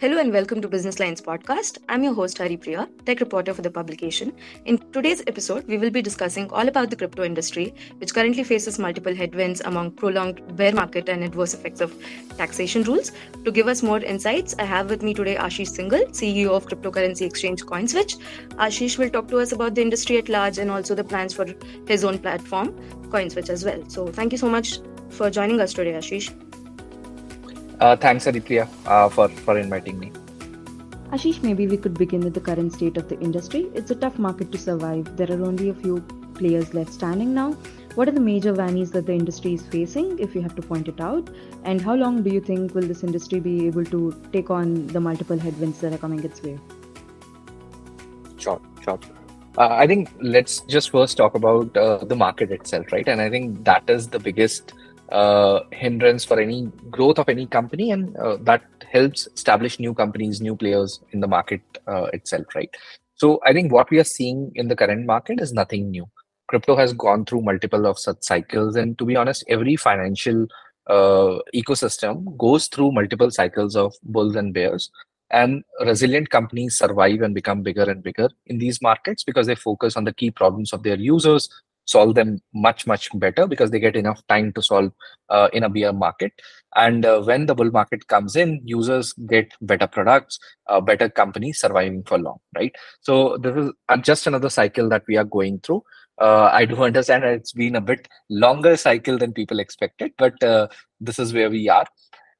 Hello and welcome to Businessline's podcast. I'm your host Haripriya, tech reporter for the publication. In today's episode, we will be discussing all about the crypto industry, which currently faces multiple headwinds among prolonged bear market and adverse effects of taxation rules. To give us more insights, I have with me today Ashish Singhal, CEO of cryptocurrency exchange CoinSwitch. Ashish will talk to us about the industry at large and also the plans for his own platform, CoinSwitch as well. So thank you so much for joining us today, Ashish. Uh, thanks, Aditya, uh, for, for inviting me. Ashish, maybe we could begin with the current state of the industry. It's a tough market to survive. There are only a few players left standing now. What are the major vanies that the industry is facing, if you have to point it out? And how long do you think will this industry be able to take on the multiple headwinds that are coming its way? Sure, sure. Uh, I think let's just first talk about uh, the market itself, right? And I think that is the biggest uh, hindrance for any growth of any company, and uh, that helps establish new companies, new players in the market uh, itself, right? So I think what we are seeing in the current market is nothing new. Crypto has gone through multiple of such cycles, and to be honest, every financial uh, ecosystem goes through multiple cycles of bulls and bears. And resilient companies survive and become bigger and bigger in these markets because they focus on the key problems of their users, solve them much much better because they get enough time to solve uh, in a bear market. And uh, when the bull market comes in users get better products uh, better companies surviving for long right? So this is just another cycle that we are going through. Uh, i do understand it's been a bit longer cycle than people expected but uh, this is where we are.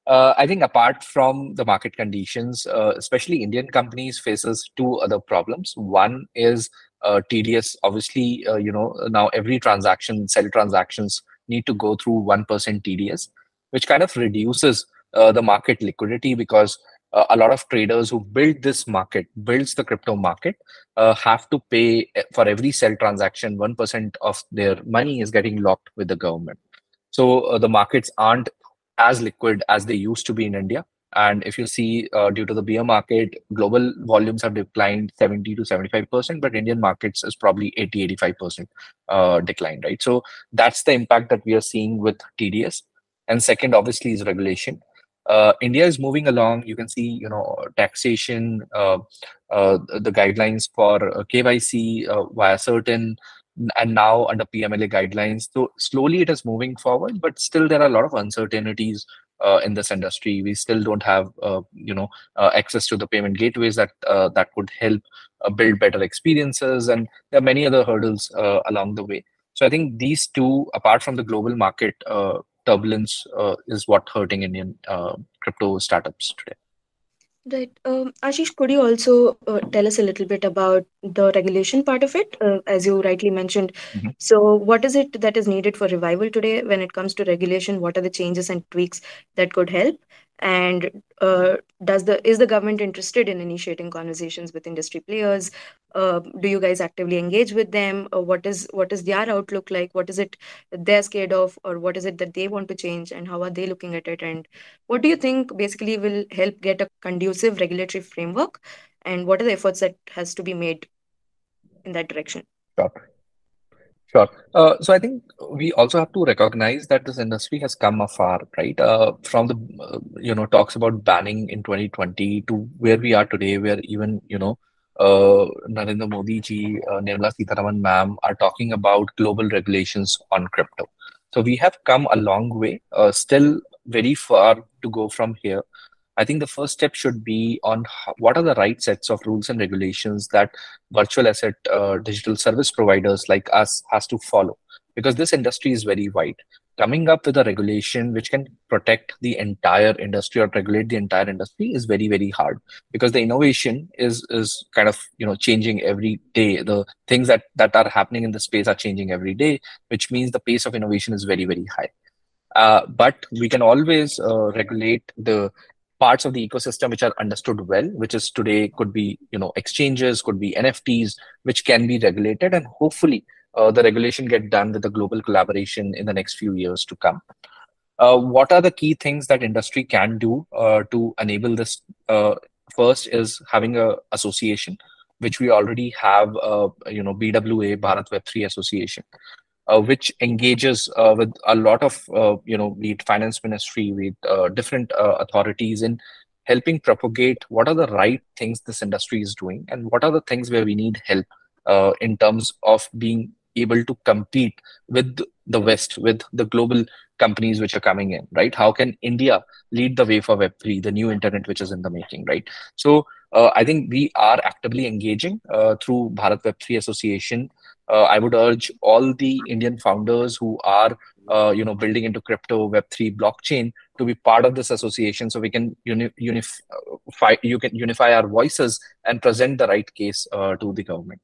Uh, I think apart from the market conditions, uh, especially Indian companies faces two other problems. One is uh, TDS. Obviously, uh, you know now every transaction, sell transactions need to go through one percent TDS, which kind of reduces uh, the market liquidity because uh, a lot of traders who build this market, builds the crypto market, uh, have to pay eh, for every sell transaction one percent of their money is getting locked with the government. So uh, the markets aren't as liquid as they used to be in India. And if you see, uh, due to the bear market, global volumes have declined 70 to 75%, but Indian markets is probably 80, 85% uh, decline, right? So that's the impact that we are seeing with TDS. And second, obviously, is regulation. Uh, India is moving along. You can see, you know, taxation, uh, uh, the guidelines for uh, KYC via CERT-In and now under PMLA guidelines. So slowly it is moving forward, but still there are a lot of uncertainties uh, in this industry. We still don't have, uh, you know, uh, access to the payment gateways that uh, that could help uh, build better experiences, and there are many other hurdles uh, along the way. So I think these two, apart from the global market turbulence, is what hurting Indian crypto startups today. Right. Um, Ashish, could you also uh, tell us a little bit about the regulation part of it, uh, as you rightly mentioned? Mhm. So, what is it that is needed for revival today when it comes to regulation? What are the changes and tweaks that could help? And uh, does the is the government interested in initiating conversations with industry players? Uh, do you guys actively engage with them? Uh, what is what is their outlook like? What is it that they're scared of, or what is it that they want to change, and how are they looking at it? And what do you think basically will help get a conducive regulatory framework? And what are the efforts that has to be made in that direction? Sure. Sure. Uh, so I think we also have to recognize that this industry has come afar, right? Uh, from the uh, you know talks about banning in 2020 to where we are today, where even you know uh, Narendra Modi ji, uh, Nirmala Sitharaman ma'am are talking about global regulations on crypto. So we have come a long way. Uh, still very far to go from here. I think the first step should be on what are the right sets of rules and regulations that virtual asset uh, digital service providers like us has to follow because this industry is very wide. Coming up with a regulation which can protect the entire industry or regulate the entire industry is very very hard because the innovation is is kind of you know changing every day. The things that that are happening in the space are changing every day, which means the pace of innovation is very very high. Uh, but we can always uh, regulate the parts of the ecosystem which are understood well which is today could be you know exchanges could be nfts which can be regulated and hopefully uh, the regulation get done with the global collaboration in the next few years to come. Uh, what are the key things that industry can do uh, to enable this? Uh, first is having a association which we already have uh, you know bwa bharat web3 association which engages uh, with a lot of uh, you know be it finance ministry with uh, different uh, authorities in helping propagate what are the right things this industry is doing and what are the things where we need help uh, in terms of being able to compete with the West, with the global companies which are coming in, right? How can India lead the way for Web3, the new internet which is in the making, right? So uh, I think we are actively engaging uh, through Bharat Web3 Association. Uh, I would urge all the Indian founders who are, uh, you know, building into crypto, Web3, blockchain to be part of this association, so we can uni- unify, you can unify our voices and present the right case uh, to the government.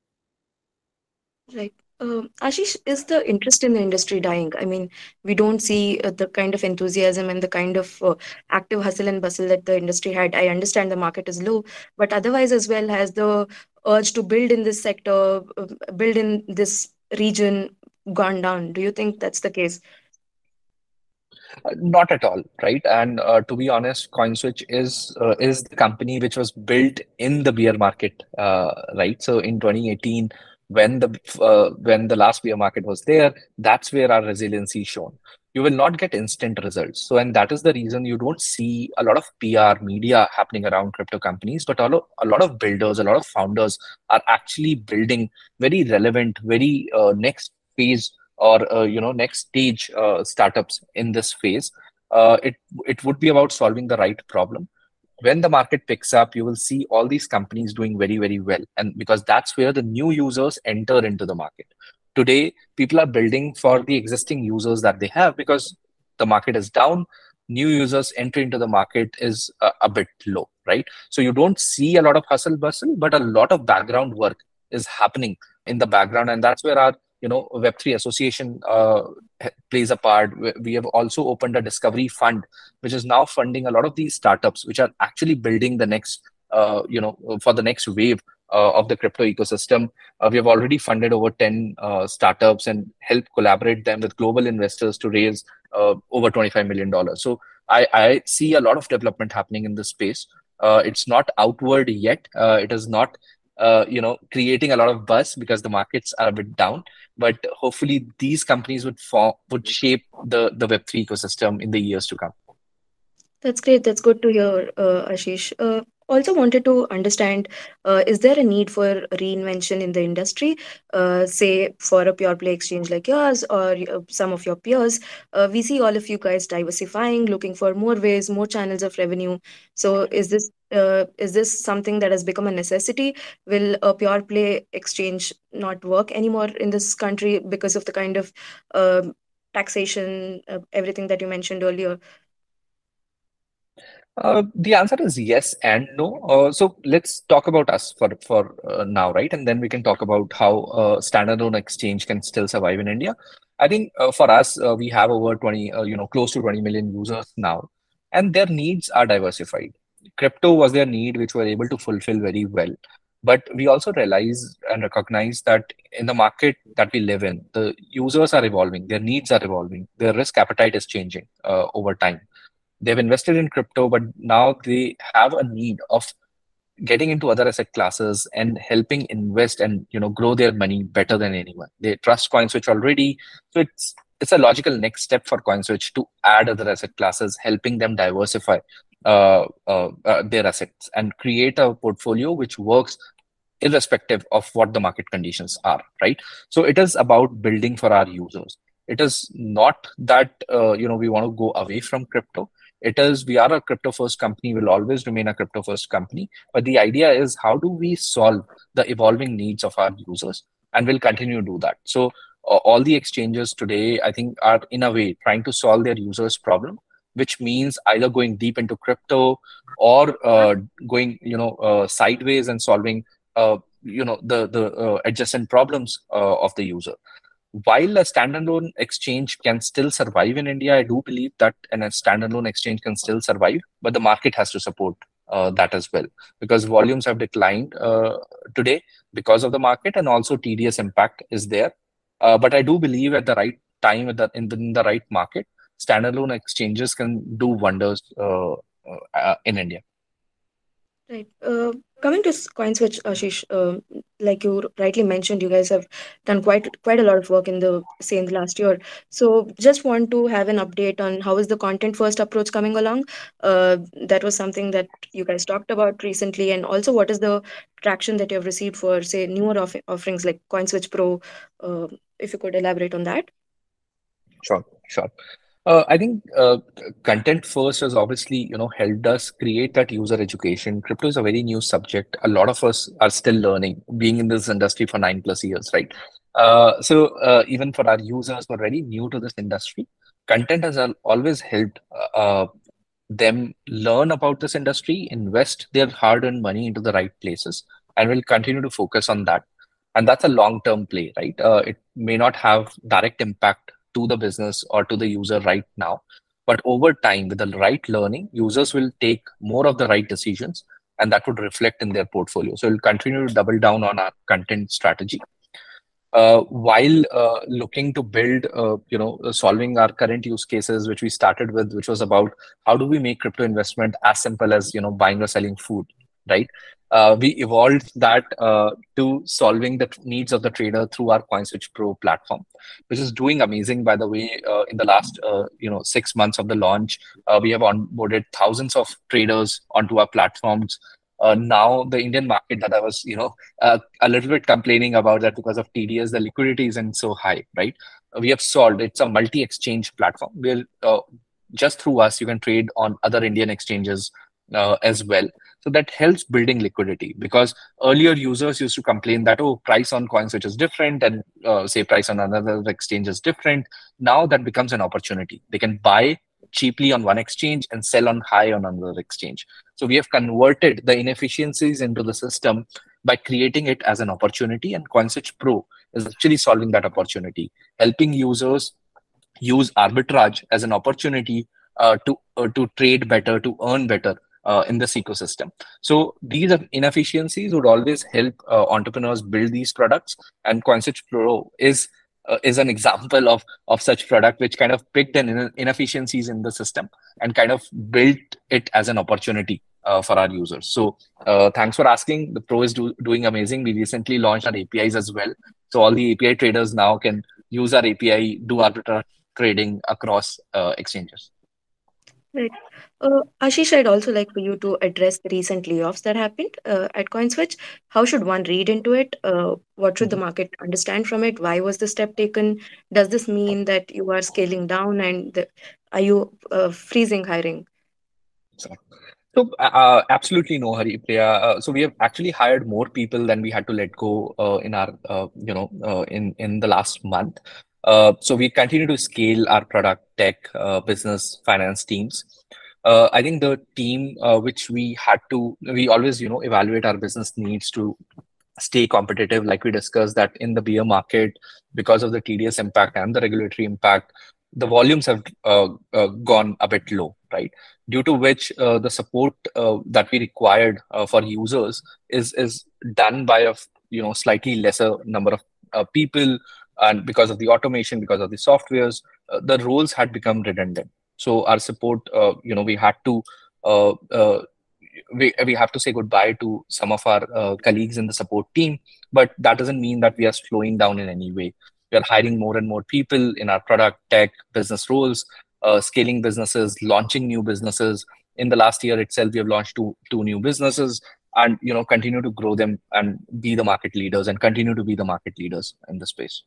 Right. Uh, Ashish, is the interest in the industry dying? I mean, we don't see uh, the kind of enthusiasm and the kind of uh, active hustle and bustle that the industry had. I understand the market is low, but otherwise, as well, has the urge to build in this sector, uh, build in this region gone down? Do you think that's the case? Uh, not at all, right? And uh, to be honest, CoinSwitch is uh, is the company which was built in the bear market, right? So in 2018, when the uh, when the last bear market was there that's where our resiliency shown. You will not get instant results. So and that is the reason you don't see a lot of pr media happening around crypto companies but a lot, a lot of builders a lot of founders are actually building very relevant very uh, next phase or uh, you know next stage uh, startups in this phase. Uh, it it would be about solving the right problem when the market picks up, you will see all these companies doing very, very well. And because that's where the new users enter into the market. Today, people are building for the existing users that they have because the market is down. New users entry into the market is a, a bit low, right? So you don't see a lot of hustle bustle, but a lot of background work is happening in the background. And that's where our you know web3 association uh, plays a part. We have also opened a discovery fund which is now funding a lot of these startups which are actually building the next uh, you know for the next wave uh, of the crypto ecosystem. Uh, we have already funded over 10 uh, startups and helped collaborate them with global investors to raise uh, over 25 million dollars. So I, I see a lot of development happening in this space. It's not outward yet. It is not uh, you know creating a lot of buzz because the markets are a bit down. But hopefully these companies would form would shape the the web3 ecosystem in the years to come. That's great. That's good to hear uh, ashish. Uh, also wanted to understand uh, is there a need for reinvention in the industry? Uh, say for a pure play exchange like yours or uh, some of your peers uh, we see all of you guys diversifying looking for more ways more channels of revenue. So is this uh, is this something that has become a necessity? Will a pure play exchange not work anymore in this country because of the kind of um taxation uh, everything that you mentioned earlier uh, the answer is yes and no. Uh, so let's talk about us for for uh, now, right? And then we can talk about how uh, standalone exchange can still survive in India. I think uh, for us, uh, we have over 20, uh, you know, close to 20 million users now, and their needs are diversified. Crypto was their need, which we're able to fulfill very well. But we also realize and recognize that in the market that we live in, the users are evolving, their needs are evolving, their risk appetite is changing over time they've invested in crypto, but now they have a need of getting into other asset classes and helping invest and you know grow their money better than anyone. They trust CoinSwitch already, so it's it's a logical next step for CoinSwitch to add other asset classes, helping them diversify uh, uh, uh, their assets and create a portfolio which works irrespective of what the market conditions are. Right. So it is about building for our users. It is not that uh, you know we want to go away from crypto it is we are a crypto first company will always remain a crypto first company. But the idea is how do we solve the evolving needs of our users? And we'll continue to do that. So uh, all the exchanges today i think are in a way trying to solve their users problem which means either going deep into crypto or uh, going you know uh, sideways and solving uh, you know the the uh, adjacent problems uh, of the user while a standalone exchange can still survive in India, I do believe that a standalone exchange can still survive, but the market has to support uh, that as well because volumes have declined uh, today because of the market and also TDS impact is there. Uh, but I do believe at the right time, at the, in, the, in the right market, standalone exchanges can do wonders uh, uh, in India. Right. Uh, coming to CoinSwitch, Ashish, um, like you rightly mentioned, you guys have done quite quite a lot of work in the same last year. So just want to have an update on how is the content first approach coming along. Uh, that was something that you guys talked about recently, and also what is the traction that you have received for say newer off- offerings like CoinSwitch Pro. Uh, if you could elaborate on that. Sure, sure. Uh, I think uh, content first has obviously, you know, helped us create that user education. Crypto is a very new subject. A lot of us are still learning, being in this industry for nine plus years, right? Uh, so uh, even for our users who are very new to this industry, content has always helped uh, uh, them learn about this industry, invest their hard-earned money into the right places, and we'll continue to focus on that. And that's a long-term play, right? It may not have direct impact to the business or to the user right now. But over time, with the right learning, users will take more of the right decisions, and that would reflect in their portfolio. So we'll continue to double down on our content strategy uh, while uh, looking to build, uh, you know, uh, solving our current use cases, which we started with, which was about how do we make crypto investment as simple as, you know, buying or selling food, right? Uh, we evolved that uh, to solving the needs of the trader through our CoinSwitch Pro platform, which is doing amazing. By the way, uh, in the last, uh, you know, six months of the launch, uh, we have onboarded thousands of traders onto our platforms. Uh, now the Indian market that I was, you know, a little bit complaining about that because of TDS, the liquidity isn't so high, right? We have solved. It's a multi-exchange platform uh, just through us you can trade on other Indian exchanges as well. So that helps building liquidity because earlier users used to complain that oh price on CoinSwitch is different and uh, say price on another exchange is different. Now that becomes an opportunity. They can buy cheaply on one exchange and sell on high on another exchange. So we have converted the inefficiencies into the system by creating it as an opportunity. And CoinSwitch Pro is actually solving that opportunity, helping users use arbitrage as an opportunity uh, to uh, to trade better, to earn better. Uh, in this ecosystem. So these inefficiencies would always help uh, entrepreneurs build these products, and CoinSwitch Pro is uh, is an example of of such product which kind of picked an inefficiencies in the system and kind of built it as an opportunity uh, for our users. So uh, thanks for asking. The Pro is do, doing amazing. We recently launched our APIs as well. So all the API traders now can use our API, do arbitrage trading across uh, exchanges. Right. Uh, Ashish, I'd also like for you to address the recent layoffs that happened uh, at CoinSwitch. How should one read into it? Uh, what should the Mhm. market understand from it? Why was the step taken? Does this mean that you are scaling down and the, are you uh, freezing hiring? So, uh, absolutely no Haripriya. Uh, so we have actually hired more people than we had to let go uh, in our, uh, you know, uh, in in the last month. Uh, so we continue to scale our product, tech, uh, business, finance teams. Uh, I think the team uh, which we had to, we always, you know, evaluate our business needs to stay competitive. Like we discussed that in the bear market, because of the TDS impact and the regulatory impact, the volumes have uh, gone a bit low, right? Due to which the support that we required for users is is done by a you know slightly lesser number of people, and because of the automation, because of the softwares, uh, the roles had become redundant. So our support, uh, you know, we had to uh, uh, we, we have to say goodbye to some of our uh, colleagues in the support team, but that doesn't mean that we are slowing down in any way. We are hiring more and more people in our product, tech, business roles, uh, scaling businesses, launching new businesses. In the last year itself, we have launched two two new businesses, and you know continue to grow them and be the market leaders and continue to be the market leaders in the space.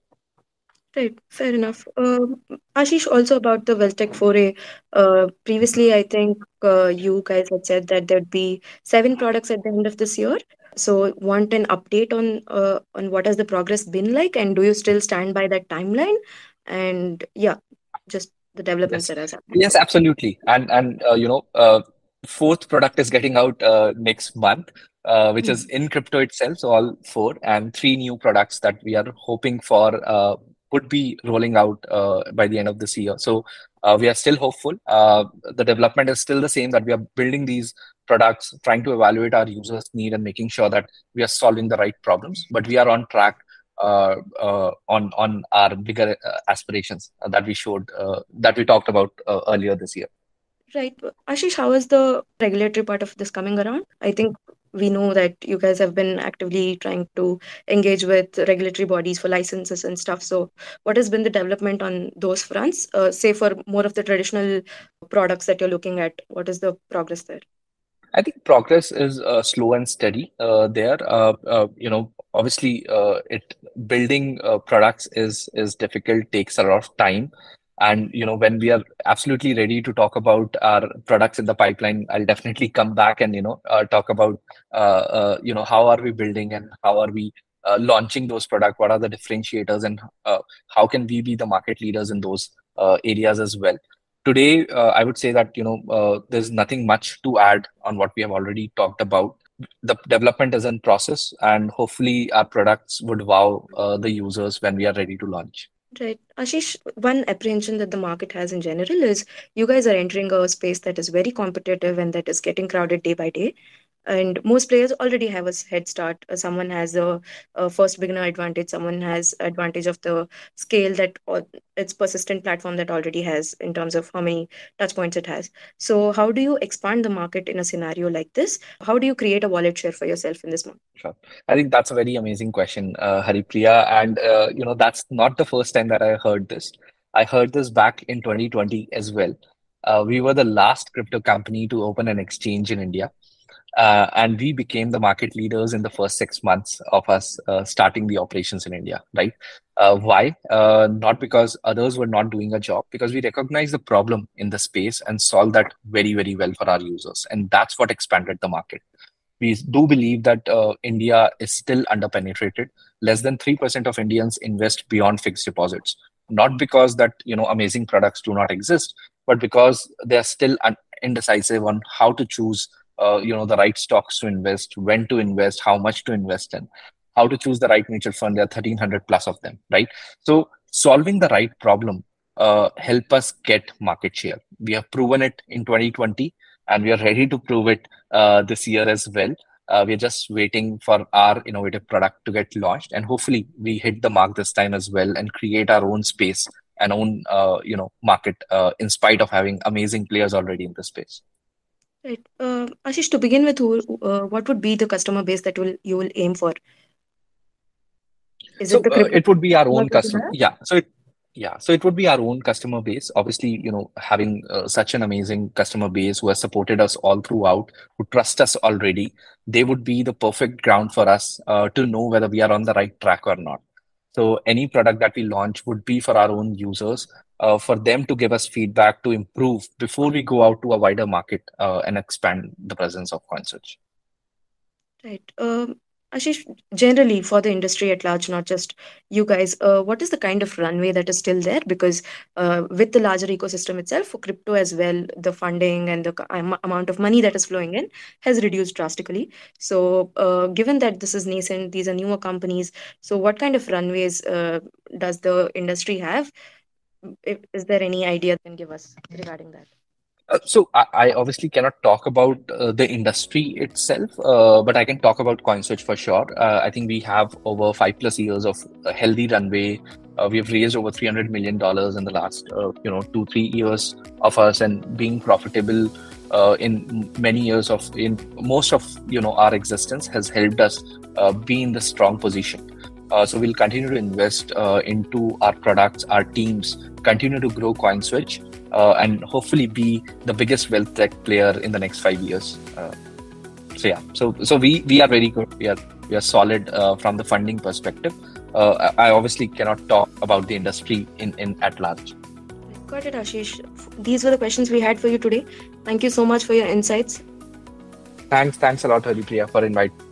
Right, fair enough. Um, Ashish, also about the WealthTech foray. Uh, previously, I think uh, you guys had said that there'd be seven products at the end of this year. So, want an update on uh, on what has the progress been like, and do you still stand by that timeline? And yeah, just the developments Yes, that has happened. yes, absolutely. And and uh, you know, uh, fourth product is getting out uh, next month, uh, which is Mm. in crypto itself. So all four and three new products that we are hoping for uh, would be rolling out uh, by the end of this year. So uh, we are still hopeful. Uh, the development is still the same that we are building these products, trying to evaluate our users' need and making sure that we are solving the right problems. But we are on track uh, uh, on on our bigger uh, aspirations that we showed that we talked about earlier this year. Right. Ashish, how is the regulatory part of this coming around? I think we know that you guys have been actively trying to engage with regulatory bodies for licenses and stuff. So, what has been the development on those fronts? Uh, say for more of the traditional products that you're looking at, what is the progress there? I think progress is uh, slow and steady uh, there. Uh, uh you know, obviously, uh, it building products is is difficult, takes a lot of time, and you know, when we are absolutely ready to talk about our products in the pipeline, I'll definitely come back and you know talk about you know how are we building and how are we launching those products. What are the differentiators and how can we be the market leaders in those areas as well today uh, i would say that you know uh, there's nothing much to add on what we have already talked about the development is in process and hopefully our products would wow uh, the users when we are ready to launch Right. Ashish, one apprehension that the market has in general is you guys are entering a space that is very competitive and that is getting crowded day by day and most players already have a head start. Uh, someone has a, a, first beginner advantage. Someone has advantage of the scale that its persistent platform that already has in terms of how many touch points it has. So how do you expand the market in a scenario like this? How do you create a wallet share for yourself in this market? Sure. I think that's a very amazing question uh, haripriya. And uh, you know that's not the first time that i heard this. I heard this back in 2020 as well. Uh, we were the last crypto company to open an exchange in india uh, and we became the market leaders in the first six months of us uh, starting the operations in India, right? Uh, why? Uh, not because others were not doing a job, because we recognized the problem in the space and solved that very, very well for our users. And that's what expanded the market. We do believe that uh, India is still underpenetrated. Less than 3% of Indians invest beyond fixed deposits. Not because that you know amazing products do not exist, but because they are still un- indecisive on how to choose uh, you know the right stocks to invest when to invest how much to invest in how to choose the right mutual fund. There are 1300 plus of them right? So solving the right problem uh, help us get market share. We have proven it in 2020 and we are ready to prove it uh, this year as well. Uh, we're just waiting for our innovative product to get launched and hopefully we hit the mark this time as well and create our own space and own uh, you know market uh, in spite of having amazing players already in the space Right. Uh, Ashish, to begin with, who, uh, what would be the customer base that will you will aim for? Is so, it the uh, it would be our own customer. Yeah. So it, yeah, so it would be our own customer base. Obviously, you know, having uh, such an amazing customer base who has supported us all throughout, who trust us already, they would be the perfect ground for us uh, to know whether we are on the right track or not. So any product that we launch would be for our own users uh, for them to give us feedback to improve before we go out to a wider market uh, and expand the presence of CoinSwitch. Right. Um, Ashish, generally for the industry at large, not just you guys, uh, what is the kind of runway that is still there? Because uh, with the larger ecosystem itself, for crypto as well, the funding and the am- amount of money that is flowing in has reduced drastically. So, uh, given that this is nascent, these are newer companies. So, what kind of runways uh, does the industry have? is there any idea you can give us regarding that? Uh, so I, I, obviously cannot talk about uh, the industry itself, uh, but I can talk about CoinSwitch for sure. Uh, I think we have over five plus years of a healthy runway. Uh, we have raised over three hundred million dollars in the last, you know, two three years of us, and being profitable in many years of in most of you know our existence has helped us be in the strong position. Uh, so we'll continue to invest uh, into our products, our teams, continue to grow CoinSwitch, uh, and hopefully be the biggest wealth tech player in the next five years. Uh, so yeah, so so we we are very good. We are we are solid uh, from the funding perspective. Uh, I obviously cannot talk about the industry in, in at large. Got it, Ashish. These were the questions we had for you today. Thank you so much for your insights. Thanks, thanks a lot, Haripriya, for inviting